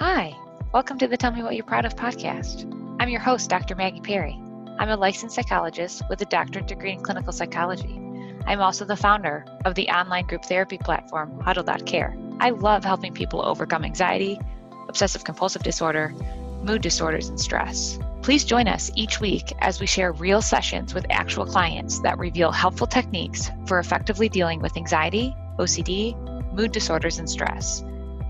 Hi, welcome to the Tell Me What You're Proud of podcast. I'm your host, Dr. Maggie Perry. I'm a licensed psychologist with a doctorate degree in clinical psychology. I'm also the founder of the online group therapy platform Huddle.care. I love helping people overcome anxiety, obsessive compulsive disorder, mood disorders, and stress. Please join us each week as we share real sessions with actual clients that reveal helpful techniques for effectively dealing with anxiety, OCD, mood disorders, and stress.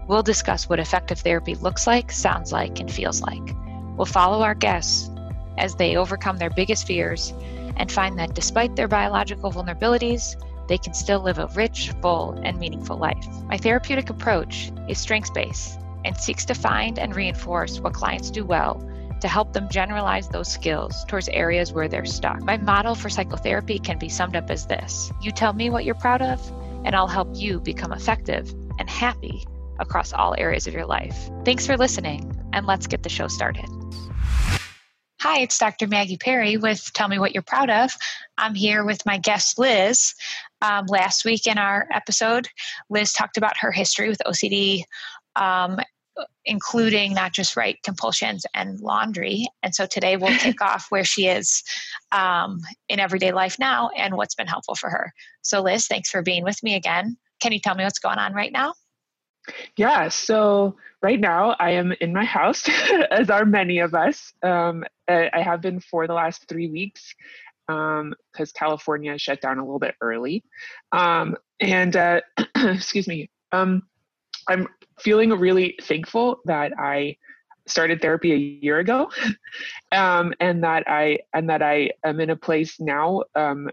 We'll discuss what effective therapy looks like, sounds like, and feels like. We'll follow our guests as they overcome their biggest fears and find that despite their biological vulnerabilities, they can still live a rich, full, and meaningful life. My therapeutic approach is strengths based and seeks to find and reinforce what clients do well to help them generalize those skills towards areas where they're stuck. My model for psychotherapy can be summed up as this You tell me what you're proud of, and I'll help you become effective and happy across all areas of your life. Thanks for listening, and let's get the show started. Hi, it's Dr. Maggie Perry with Tell Me What You're Proud of. I'm here with my guest, Liz. Um, last week in our episode, Liz talked about her history with OCD, um, including not just right compulsions and laundry. And so today we'll kick off where she is um, in everyday life now and what's been helpful for her. So, Liz, thanks for being with me again. Can you tell me what's going on right now? Yeah, so right now I am in my house, as are many of us. Um, I have been for the last three weeks because um, California shut down a little bit early. Um, and uh, excuse me, um, I'm feeling really thankful that I started therapy a year ago, um, and that I and that I am in a place now um,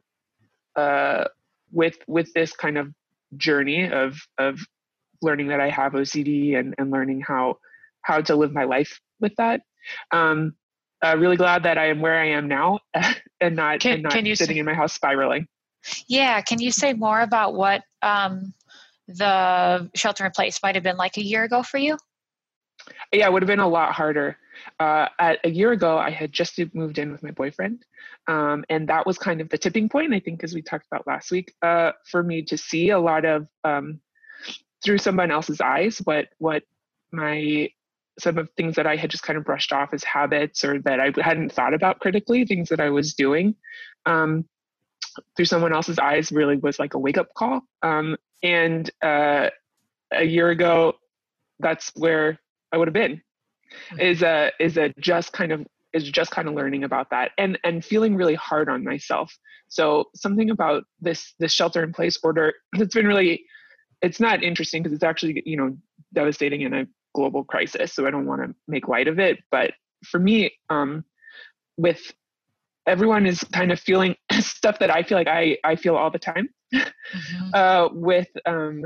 uh, with with this kind of journey of of learning that I have OCD and, and learning how how to live my life with that. Um, uh, really glad that I am where I am now and not can, and not sitting say, in my house spiraling. Yeah, can you say more about what um, the shelter in place might have been like a year ago for you? Yeah, it would have been a lot harder. Uh, at, a year ago, I had just moved in with my boyfriend, um, and that was kind of the tipping point. I think, as we talked about last week, uh, for me to see a lot of um, through someone else's eyes what what my some of things that I had just kind of brushed off as habits or that I hadn't thought about critically, things that I was doing um, through someone else's eyes really was like a wake up call. Um, and uh, a year ago, that's where I would have been. Hmm. Is a is a just kind of is just kind of learning about that and and feeling really hard on myself. So something about this this shelter in place order that's been really it's not interesting because it's actually you know devastating in a global crisis so i don't want to make light of it but for me um, with everyone is kind of feeling stuff that i feel like i i feel all the time mm-hmm. uh, with um,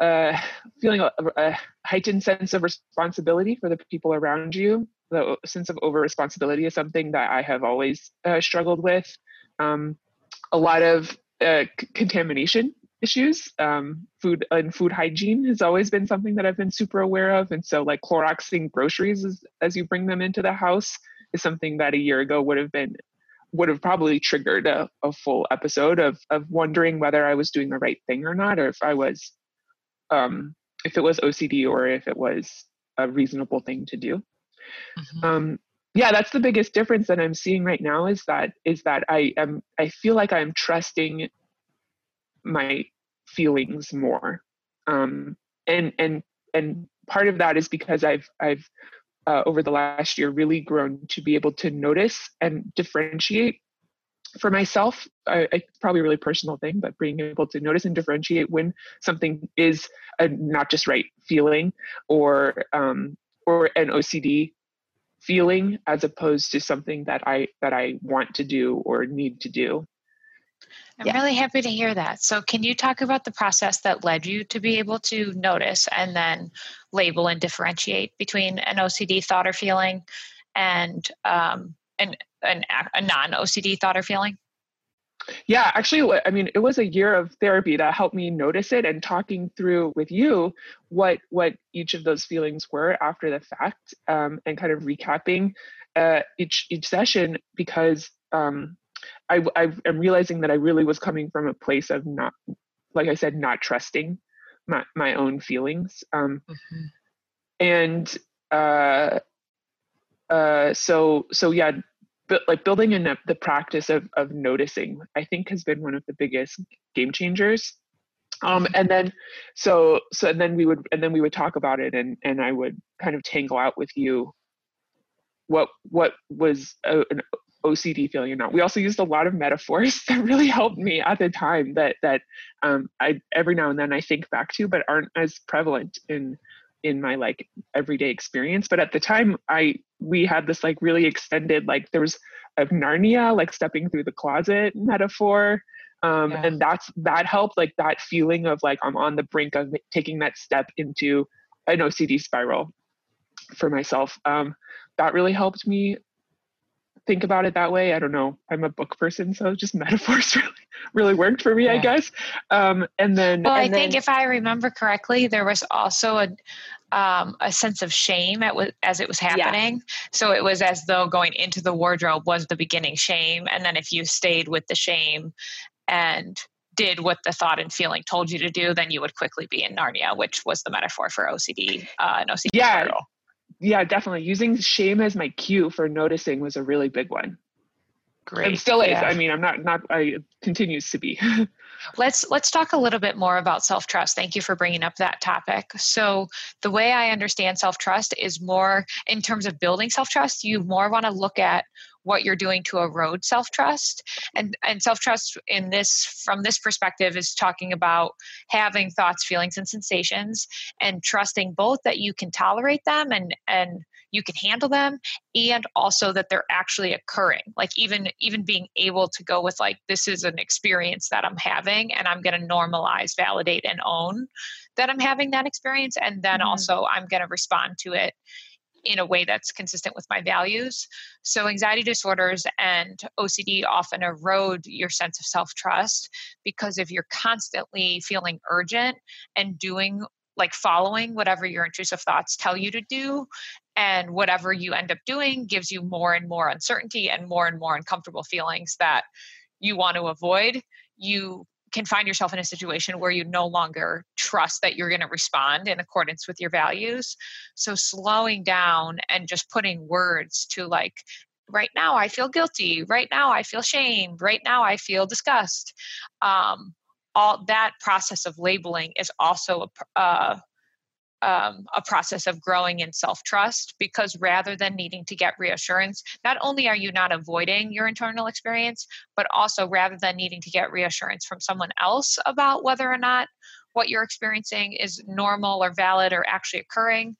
uh, feeling a, a, heightened sense of responsibility for the people around you the sense of over responsibility is something that i have always uh, struggled with um, a lot of uh, c- contamination issues. Um, food and food hygiene has always been something that I've been super aware of, and so like Cloroxing groceries as, as you bring them into the house is something that a year ago would have been would have probably triggered a, a full episode of of wondering whether I was doing the right thing or not, or if I was um, if it was OCD or if it was a reasonable thing to do. Mm-hmm. Um, yeah that's the biggest difference that i'm seeing right now is that is that i am i feel like i'm trusting my feelings more. Um, and and and part of that is because i've i've uh, over the last year really grown to be able to notice and differentiate for myself. I, it's probably a really personal thing but being able to notice and differentiate when something is a not just right feeling or um, or an ocd feeling as opposed to something that i that i want to do or need to do I'm yeah. really happy to hear that. So, can you talk about the process that led you to be able to notice and then label and differentiate between an OCD thought or feeling and um, an, an, a non OCD thought or feeling? Yeah, actually, I mean, it was a year of therapy that helped me notice it and talking through with you what what each of those feelings were after the fact, um, and kind of recapping uh, each each session because um, I, I am realizing that I really was coming from a place of not, like I said, not trusting my my own feelings. Um, mm-hmm. and uh, uh, so so yeah, but like building in the practice of of noticing, I think has been one of the biggest game changers. Um, and then so so and then we would and then we would talk about it and and I would kind of tangle out with you what what was a, an OCD feeling or not. We also used a lot of metaphors that really helped me at the time that that um, I every now and then I think back to, but aren't as prevalent in in my like everyday experience. But at the time, I we had this like really extended like there was a Narnia like stepping through the closet metaphor. Um, yeah. and that's that helped like that feeling of like i'm on the brink of taking that step into an ocd spiral for myself um, that really helped me think about it that way. I don't know. I'm a book person, so just metaphors really really worked for me, yeah. I guess. Um, and then, well, and I then, think if I remember correctly, there was also a um, a sense of shame at, as it was happening. Yeah. So it was as though going into the wardrobe was the beginning shame, and then if you stayed with the shame and did what the thought and feeling told you to do, then you would quickly be in Narnia, which was the metaphor for OCD uh, and OCD. Yeah, yeah, definitely. Using shame as my cue for noticing was a really big one. Great. And still is. Yeah. I mean, I'm not not I continues to be. let's let's talk a little bit more about self-trust. Thank you for bringing up that topic. So, the way I understand self-trust is more in terms of building self-trust, you more want to look at what you're doing to erode self-trust and and self-trust in this from this perspective is talking about having thoughts feelings and sensations and trusting both that you can tolerate them and and you can handle them and also that they're actually occurring like even even being able to go with like this is an experience that i'm having and i'm going to normalize validate and own that i'm having that experience and then mm-hmm. also i'm going to respond to it in a way that's consistent with my values. So, anxiety disorders and OCD often erode your sense of self trust because if you're constantly feeling urgent and doing like following whatever your intrusive thoughts tell you to do and whatever you end up doing gives you more and more uncertainty and more and more uncomfortable feelings that you want to avoid you can find yourself in a situation where you no longer trust that you're going to respond in accordance with your values. So slowing down and just putting words to like, right now I feel guilty, right now I feel shame, right now I feel disgust. Um, all that process of labeling is also a, uh, um, a process of growing in self trust because rather than needing to get reassurance, not only are you not avoiding your internal experience, but also rather than needing to get reassurance from someone else about whether or not what you're experiencing is normal or valid or actually occurring,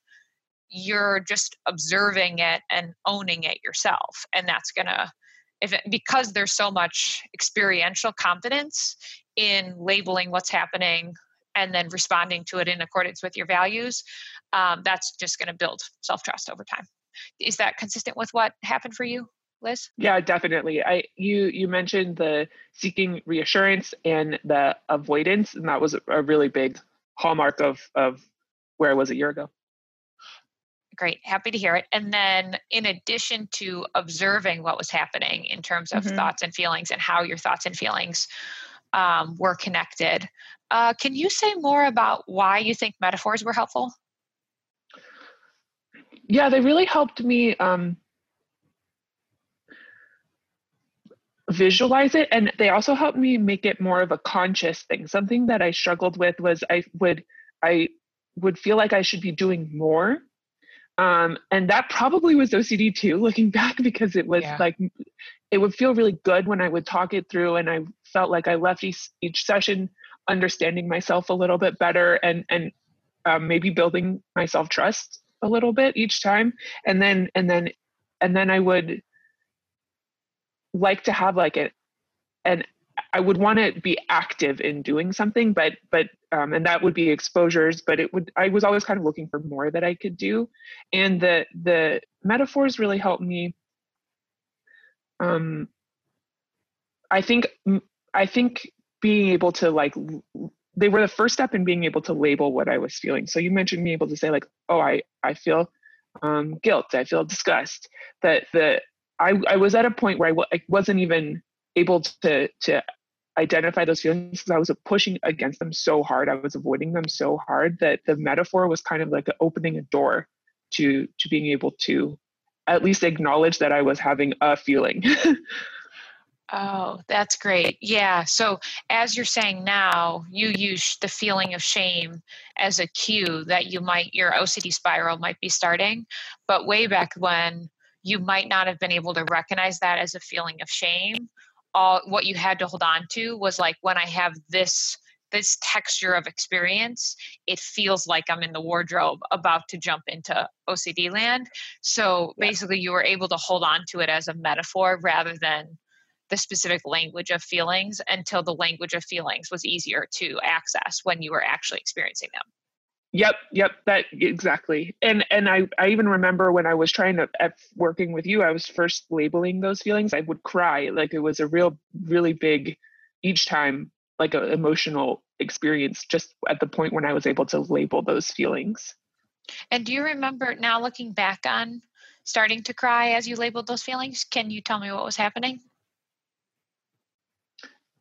you're just observing it and owning it yourself. And that's going to, if it, because there's so much experiential competence in labeling what's happening and then responding to it in accordance with your values, um, that's just going to build self trust over time. Is that consistent with what happened for you? Liz? Yeah, definitely. I you you mentioned the seeking reassurance and the avoidance, and that was a really big hallmark of of where I was a year ago. Great, happy to hear it. And then, in addition to observing what was happening in terms of mm-hmm. thoughts and feelings and how your thoughts and feelings um, were connected, uh, can you say more about why you think metaphors were helpful? Yeah, they really helped me um, visualize it, and they also helped me make it more of a conscious thing. Something that I struggled with was I would I would feel like I should be doing more, um, and that probably was OCD too. Looking back, because it was yeah. like it would feel really good when I would talk it through, and I felt like I left each, each session understanding myself a little bit better and and um, maybe building my self trust a little bit each time. And then and then and then i would like to have like it and i would want to be active in doing something but but um, and that would be exposures but it would i was always kind of looking for more that i could do. And the the metaphors really helped me um i think i think being able to like they were the first step in being able to label what I was feeling. So you mentioned being able to say like, oh, I I feel um, guilt, I feel disgust. That the I I was at a point where I w- I wasn't even able to to identify those feelings because I was pushing against them so hard. I was avoiding them so hard that the metaphor was kind of like opening a door to to being able to at least acknowledge that I was having a feeling. oh, that's great. Yeah. So as you're saying now, you use the feeling of shame as a cue that you might your OCD spiral might be starting, but way back when you might not have been able to recognize that as a feeling of shame. All what you had to hold on to was like when I have this this texture of experience, it feels like I'm in the wardrobe about to jump into OCD land. So yeah. basically, you were able to hold on to it as a metaphor rather than the specific language of feelings until the language of feelings was easier to access when you were actually experiencing them. Yep, yep, that exactly. And and I I even remember when I was trying to at working with you, I was first labeling those feelings. I would cry like it was a real really big each time like an emotional experience just at the point when I was able to label those feelings. And do you remember now looking back on starting to cry as you labeled those feelings? Can you tell me what was happening?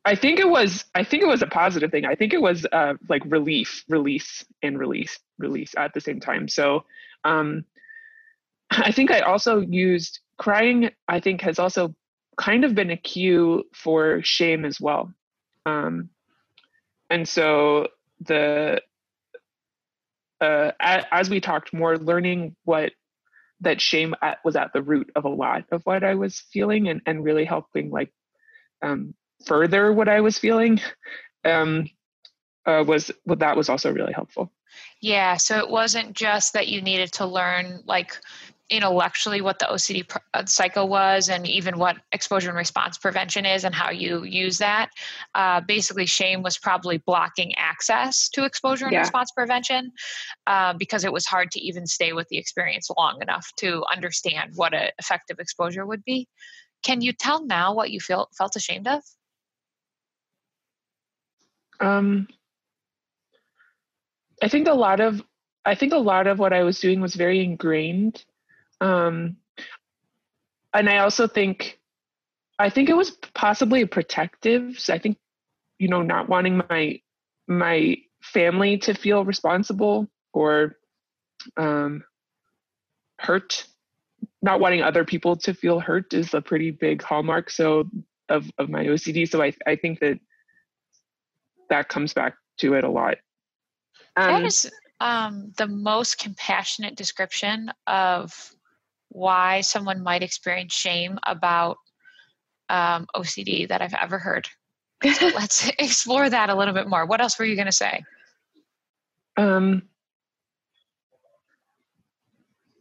I think it was I think it was a positive thing. I think it was uh, like relief, release, and release, release at the same time. So um, I think I also used crying. I think has also kind of been a cue for shame as well. Um, and so the uh, as we talked more, learning what that shame at, was at the root of a lot of what I was feeling, and and really helping like um, further what I was feeling um, uh, was well, that was also really helpful. Yeah, so it wasn't just that you needed to learn like intellectually what the OCD uh, cycle was and even what exposure and response prevention is and how you use that. Uh, basically, shame was probably blocking access to exposure and yeah. response prevention uh, because it was hard to even stay with the experience long enough to understand what an effective exposure would be. Can you tell now what you feel felt ashamed of? Um, I think a lot of I think a lot of what I was doing was very ingrained um, and I also think, I think it was possibly protective. So I think, you know, not wanting my my family to feel responsible or um, hurt, not wanting other people to feel hurt is a pretty big hallmark. So of of my OCD. So I I think that that comes back to it a lot. Um, that is um, the most compassionate description of why someone might experience shame about um, OCD that I've ever heard. So let's explore that a little bit more. What else were you going to say? Um,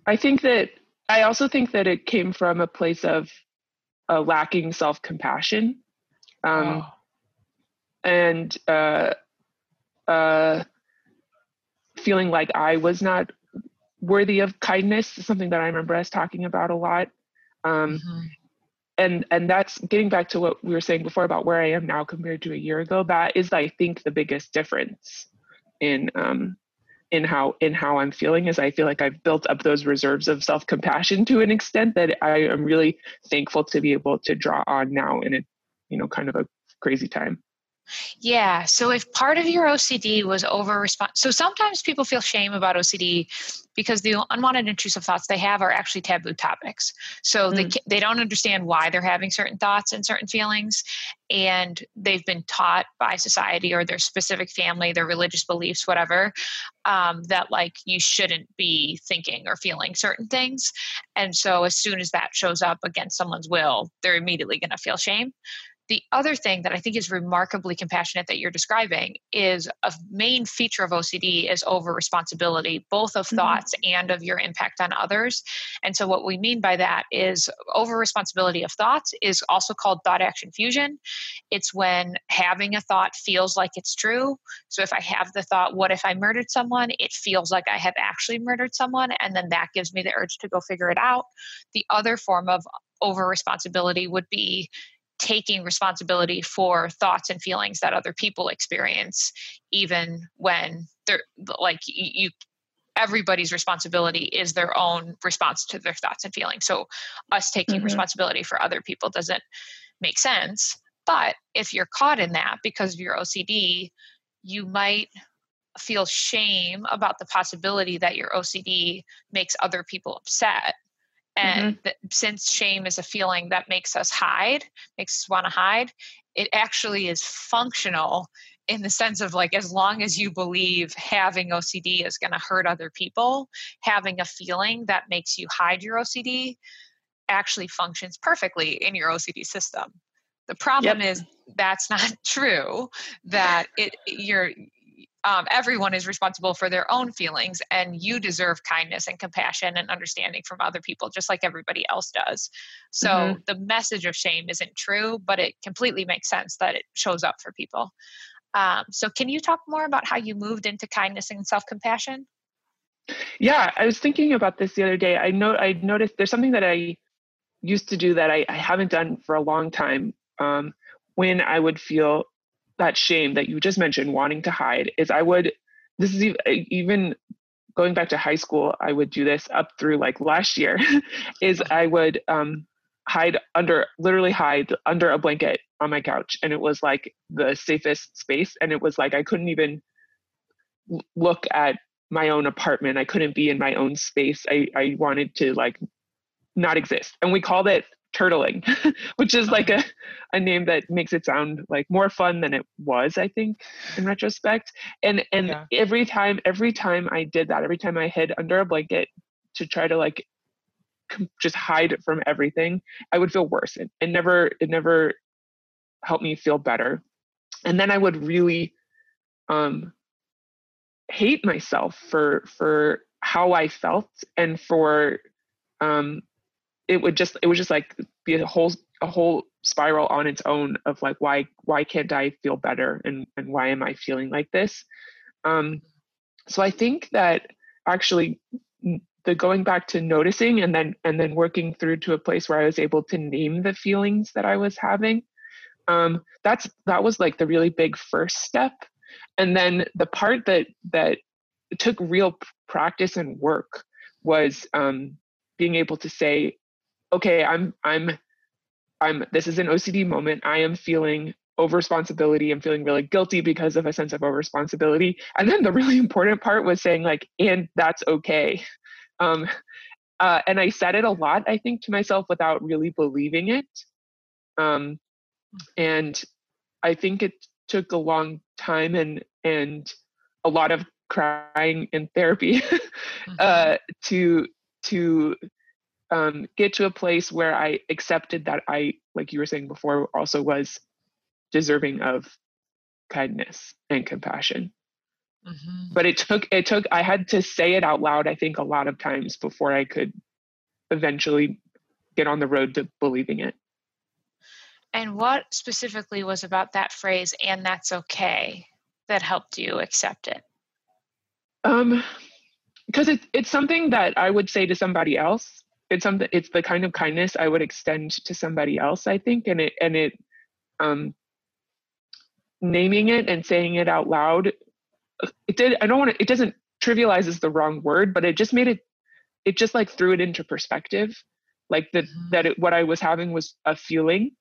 I think that I also think that it came from a place of uh, lacking self compassion. Um, oh. And uh, uh, feeling like I was not worthy of kindness is something that I remember us talking about a lot. Um, mm-hmm. And and that's getting back to what we were saying before about where I am now compared to a year ago. That is, I think, the biggest difference in um, in how in how I'm feeling. Is I feel like I've built up those reserves of self compassion to an extent that I am really thankful to be able to draw on now in a you know kind of a crazy time. Yeah. So if part of your OCD was over response, so sometimes people feel shame about OCD because the unwanted intrusive thoughts they have are actually taboo topics. So mm. they they don't understand why they're having certain thoughts and certain feelings, and they've been taught by society or their specific family, their religious beliefs, whatever, um, that like you shouldn't be thinking or feeling certain things. And so as soon as that shows up against someone's will, they're immediately going to feel shame. The other thing that I think is remarkably compassionate that you're describing is a main feature of OCD is over responsibility, both of mm-hmm. thoughts and of your impact on others. And so, what we mean by that is over responsibility of thoughts is also called thought action fusion. It's when having a thought feels like it's true. So, if I have the thought, what if I murdered someone? It feels like I have actually murdered someone. And then that gives me the urge to go figure it out. The other form of over responsibility would be taking responsibility for thoughts and feelings that other people experience even when they're like you everybody's responsibility is their own response to their thoughts and feelings so us taking mm-hmm. responsibility for other people doesn't make sense but if you're caught in that because of your ocd you might feel shame about the possibility that your OCD makes other people upset. And mm-hmm. that since shame is a feeling that makes us hide, makes us want to hide, it actually is functional in the sense of like as long as you believe having OCD is going to hurt other people, having a feeling that makes you hide your OCD actually functions perfectly in your OCD system. The problem yep. is that's not true. That it you're um, everyone is responsible for their own feelings, and you deserve kindness and compassion and understanding from other people, just like everybody else does. So mm-hmm. the message of shame isn't true, but it completely makes sense that it shows up for people. Um, so, can you talk more about how you moved into kindness and self compassion? Yeah, I was thinking about this the other day. I know I noticed there's something that I used to do that I, I haven't done for a long time. Um, when I would feel that shame that you just mentioned, wanting to hide, is I would, this is even going back to high school, I would do this up through like last year, is I would um, hide under, literally hide under a blanket on my couch. And it was like the safest space. And it was like I couldn't even look at my own apartment. I couldn't be in my own space. I, I wanted to like not exist. And we called it turtling, which is like a, a name that makes it sound like more fun than it was, I think, in retrospect. And and yeah. every time, every time I did that, every time I hid under a blanket to try to like just hide from everything, I would feel worse. It, it never it never helped me feel better. And then I would really um hate myself for for how I felt and for um it would just it was just like be a whole a whole spiral on its own of like why why can't I feel better and and why am I feeling like this? Um, so I think that actually the going back to noticing and then and then working through to a place where I was able to name the feelings that I was having. Um, that's that was like the really big first step, and then the part that that took real practice and work was um, being able to say okay, I'm I'm I'm this is an OCD moment. I am feeling over responsibility. I'm feeling really guilty because of a sense of over responsibility. And then the really important part was saying like, and that's okay. Um, uh, and I said it a lot, I think, to myself without really believing it. Um, and I think it took a long time and and a lot of crying in therapy uh, mm-hmm. to to um, get to a place where I accepted that I, like you were saying before, also was deserving of kindness and compassion. Mm-hmm. But it took it took I had to say it out loud. I think a lot of times before I could eventually get on the road to believing it. And what specifically was about that phrase "and that's okay" that helped you accept it? Um, because it's it's something that I would say to somebody else, it's something it's the kind of kindness i would extend to somebody else i think and it and it um naming it and saying it out loud it did i don't want to it doesn't trivialize is the wrong word but it just made it it just like threw it into perspective like that mm-hmm. that it, what i was having was a feeling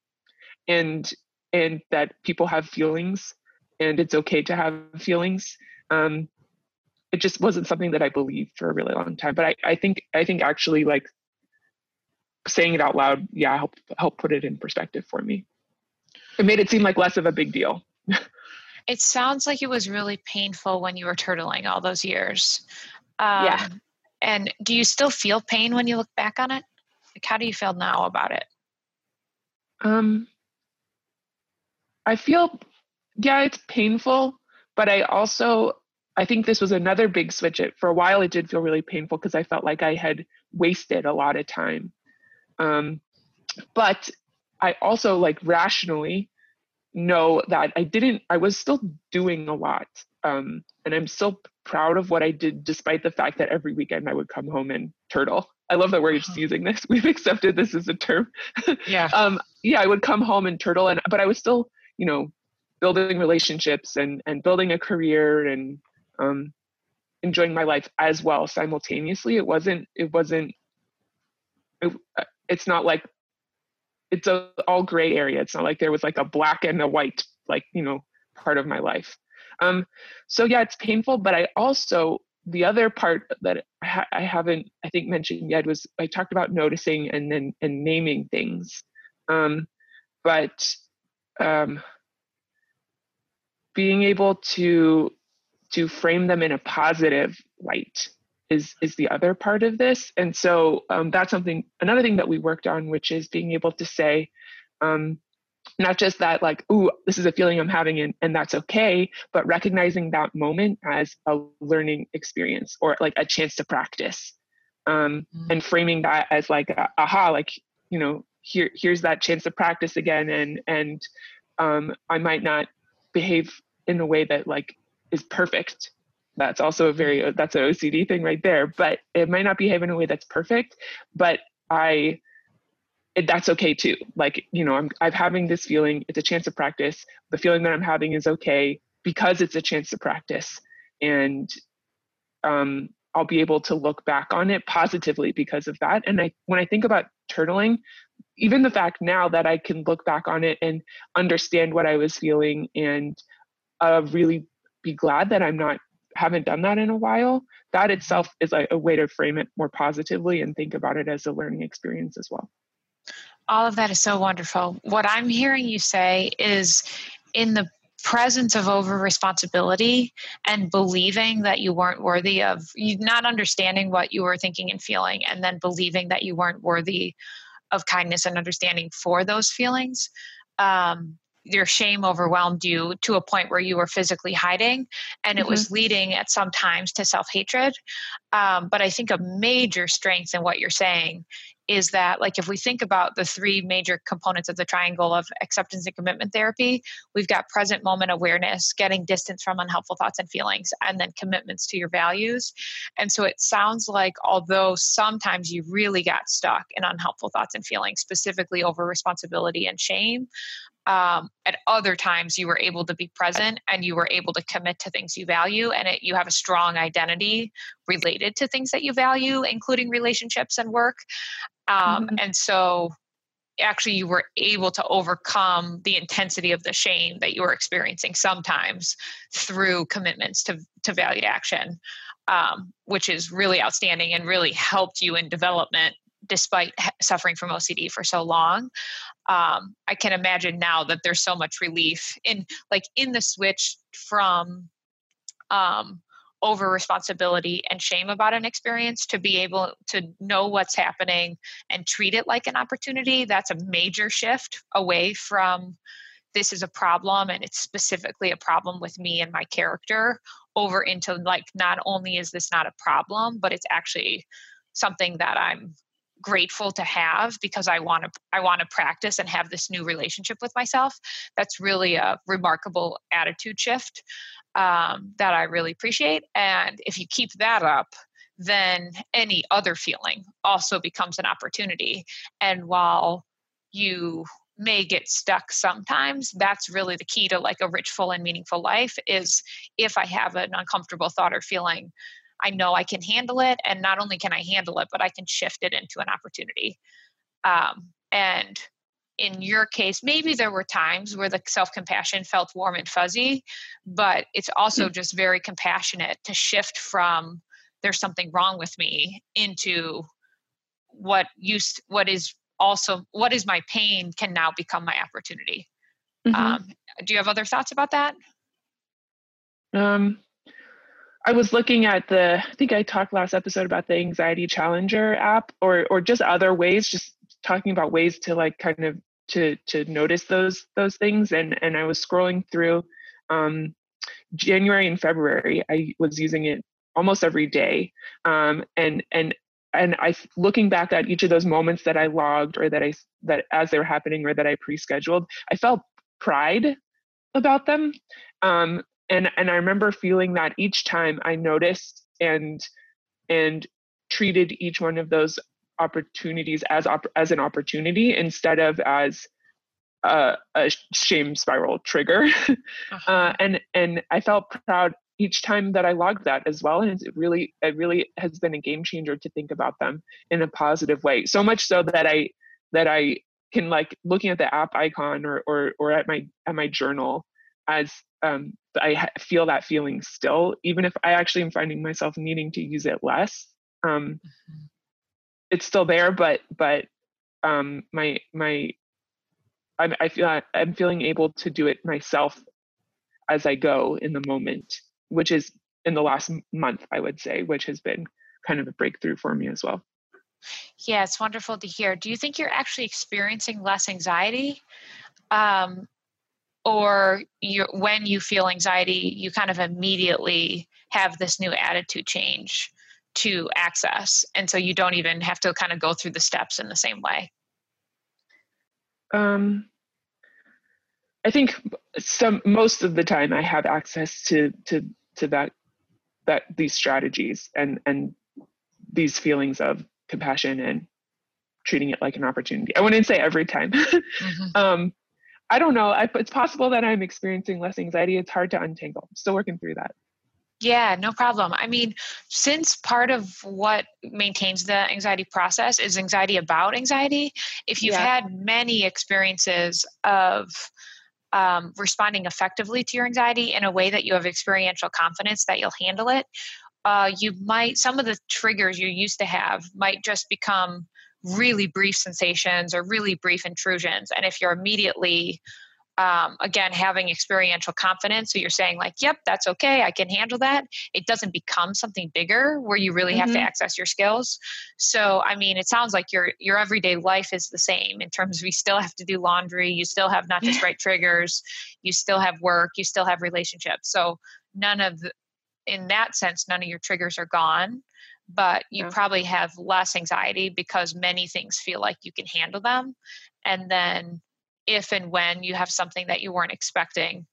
and and that people have feelings and it's okay to have feelings um it just wasn't something that i believed for a really long time but i i think i think actually like saying it out loud, yeah, help help put it in perspective for me. It made it seem like less of a big deal. it sounds like it was really painful when you were turtling all those years. Um, yeah. And do you still feel pain when you look back on it? Like, how do you feel now about it? Um, I feel, yeah, it's painful, but I also, I think this was another big switch. It for a while, it did feel really painful because I felt like I had wasted a lot of time um, but I also like rationally know that I didn't, I was still doing a lot. Um, and I'm still proud of what I did, despite the fact that every weekend I would come home and turtle. I love that we're just uh-huh. using this. We've accepted this as a term. Yeah. um, yeah, I would come home and turtle, and but I was still, you know, building relationships and and building a career and um, enjoying my life as well simultaneously. It wasn't. It wasn't. It, it's not like it's a all gray area. It's not like there was like a black and a white like you know part of my life. Um, so yeah, it's painful, but I also the other part that I, I haven't I think mentioned yet was I talked about noticing and then and naming things, um, but um, being able to to frame them in a positive light is is the other part of this and so um, that's something another thing that we worked on which is being able to say um, not just that like ooh this is a feeling i'm having and, and that's okay but recognizing that moment as a learning experience or like a chance to practice um, mm-hmm. and framing that as like aha like you know here here's that chance to practice again and and um, i might not behave in a way that like is perfect that's also a very mm-hmm. that's an ocd thing right there but it might not behave in a way that's perfect but i it, that's okay too. Like you know i'm i'm having this feeling it's a chance to practice. The feeling that i'm having is okay because it's a chance to practice. And um i'll be able to look back on it positively because of that. And i when i think about turtling even the fact now that i can look back on it and understand what i was feeling and uh, really be glad that i'm not haven't done that in a while that itself is like a way to frame it more positively and think about it as a learning experience as well. All of that is so wonderful. What i'm hearing you say is in the presence of over responsibility and believing that you weren't worthy of not understanding what you were thinking and feeling and then believing that you weren't worthy of kindness and understanding for those feelings um, your shame overwhelmed you to a point where you were physically hiding and it mm-hmm. was leading at some times to self-hatred um, but i think a major strength in what you're saying is that like if we think about the three major components of the triangle of acceptance and commitment therapy we've got present moment awareness getting distance from unhelpful thoughts and feelings and then commitments to your values and so it sounds like although sometimes you really got stuck in unhelpful thoughts and feelings specifically over responsibility and shame um, at other times you were able to be present and you were able to commit to things you value and it, you have a strong identity related to things that you value including relationships and work um, mm-hmm. and so actually you were able to overcome the intensity of the shame that you were experiencing sometimes through commitments to, to valued action um, which is really outstanding and really helped you in development despite suffering from OCD for so long. Um, I can imagine now that there's so much relief in like in the switch from um, over responsibility and shame about an experience to be able to know what's happening and treat it like an opportunity. That's a major shift away from this is a problem and it's specifically a problem with me and my character over into like not only is this not a problem but it's actually something that i'm grateful to have because I want to I want to practice and have this new relationship with myself. That's really a remarkable attitude shift um, that I really appreciate. And if you keep that up, then any other feeling also becomes an opportunity. And while you may get stuck sometimes that's really the key to like a rich full and meaningful life is if i have an uncomfortable thought or feeling I know I can handle it. And not only can I handle it, but I can shift it into an opportunity. Um, and in your case, maybe there were times where the self compassion felt warm and fuzzy, but it's also mm-hmm. just very compassionate to shift from there's something wrong with me into what used what is also what is my pain can now become my opportunity. Mm-hmm. Um, do you have other thoughts about that? Um, I was looking at the I think I talked last episode about the anxiety challenger app or or just other ways just talking about ways to like kind of to to notice those those things. And and I was scrolling through um, January and February I was using it almost every day. Um, and and and I looking back at each of those moments that I logged or that I that as they were happening or that I pre-scheduled I felt pride about them. Um, and and i remember feeling that each time i noticed and and treated each one of those opportunities as op- as an opportunity instead of as a, a shame spiral trigger uh-huh. uh, and and i felt proud each time that i logged that as well and it really it really has been a game changer to think about them in a positive way so much so that i that i can like looking at the app icon or or or at my at my journal as um, I feel that feeling still, even if I actually am finding myself needing to use it less. Um, mm-hmm. It's still there, but but um, my my I'm, I feel I'm feeling able to do it myself as I go in the moment, which is in the last month, I would say, which has been kind of a breakthrough for me as well. Yeah, it's wonderful to hear. Do you think you're actually experiencing less anxiety? Um, or you when you feel anxiety, you kind of immediately have this new attitude change to access. And so you don't even have to kind of go through the steps in the same way. Um, I think some most of the time I have access to to to that that these strategies and and these feelings of compassion and treating it like an opportunity. I wouldn't say every time. mm-hmm. um, I don't know. I, it's possible that I'm experiencing less anxiety. It's hard to untangle. I'm still working through that. Yeah, no problem. I mean, since part of what maintains the anxiety process is anxiety about anxiety, if you've yeah. had many experiences of um, responding effectively to your anxiety in a way that you have experiential confidence that you'll handle it, uh, you might, some of the triggers you used to have might just become really brief sensations or really brief intrusions. And if you're immediately, um, again, having experiential confidence, so you're saying, like, yep, that's okay, I can handle that, it doesn't become something bigger where you really mm-hmm. have to mm-hmm. access your skills. So, I mean, it sounds like your your everyday life is the same in terms of you still have to do laundry, you still have not just right triggers, you still have work, you still have relationships. So, none of the, in that sense, none of your triggers are gone but you probably have less anxiety because many things feel like you can handle them. And then if and when you have something that you weren't expecting,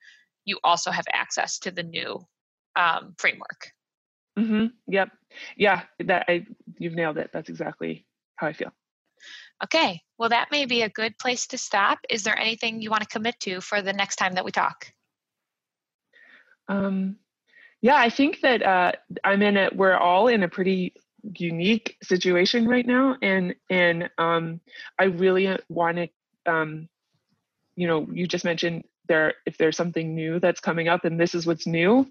you also have access to the new um, framework. Mm-hmm. Yep. Yeah. That I you've nailed it. That's exactly how I feel. Okay. Well, that may be a good place to stop. Is there anything you want to commit to for the next time that we talk? Um, yeah, I think that uh, I'm in a. We're all in a pretty unique situation right now, and and um, I really want to. Um, you know, you just mentioned there if there's something new that's coming up, and this is what's new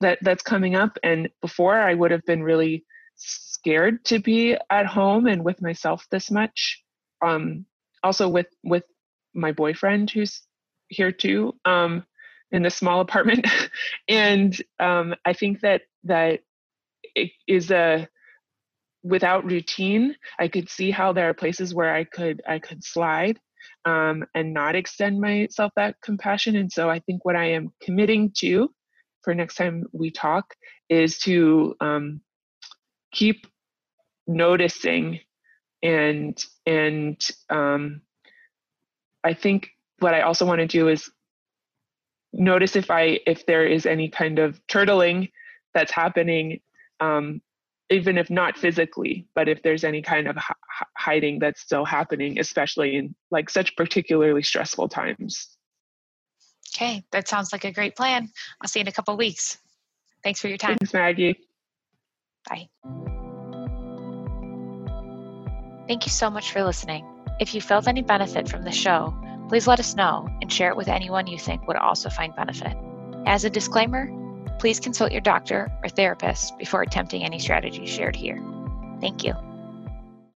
that that's coming up. And before, I would have been really scared to be at home and with myself this much. Um, also with with my boyfriend who's here too. Um, in this small apartment. And um, i think that that it is a without routine i could see how there are places where i could i could slide um, and not extend myself that compassion. And so i think what i am committing to for next time we talk is to um, keep noticing and and um, i think what i also want to do is notice if I if there is any kind of turtling that's happening, um, even if not physically, but if there's any kind of h- hiding that's still happening, especially in like such particularly stressful times. Okay, that sounds like a great plan. I'll see you in a couple weeks. Thanks for your time. Thanks, Maggie. Bye. Thank you so much for listening. If you felt any benefit from the show, Please let us know and share it with anyone you think would also find benefit. As a disclaimer, please consult your doctor or therapist before attempting any strategies shared here. Thank you.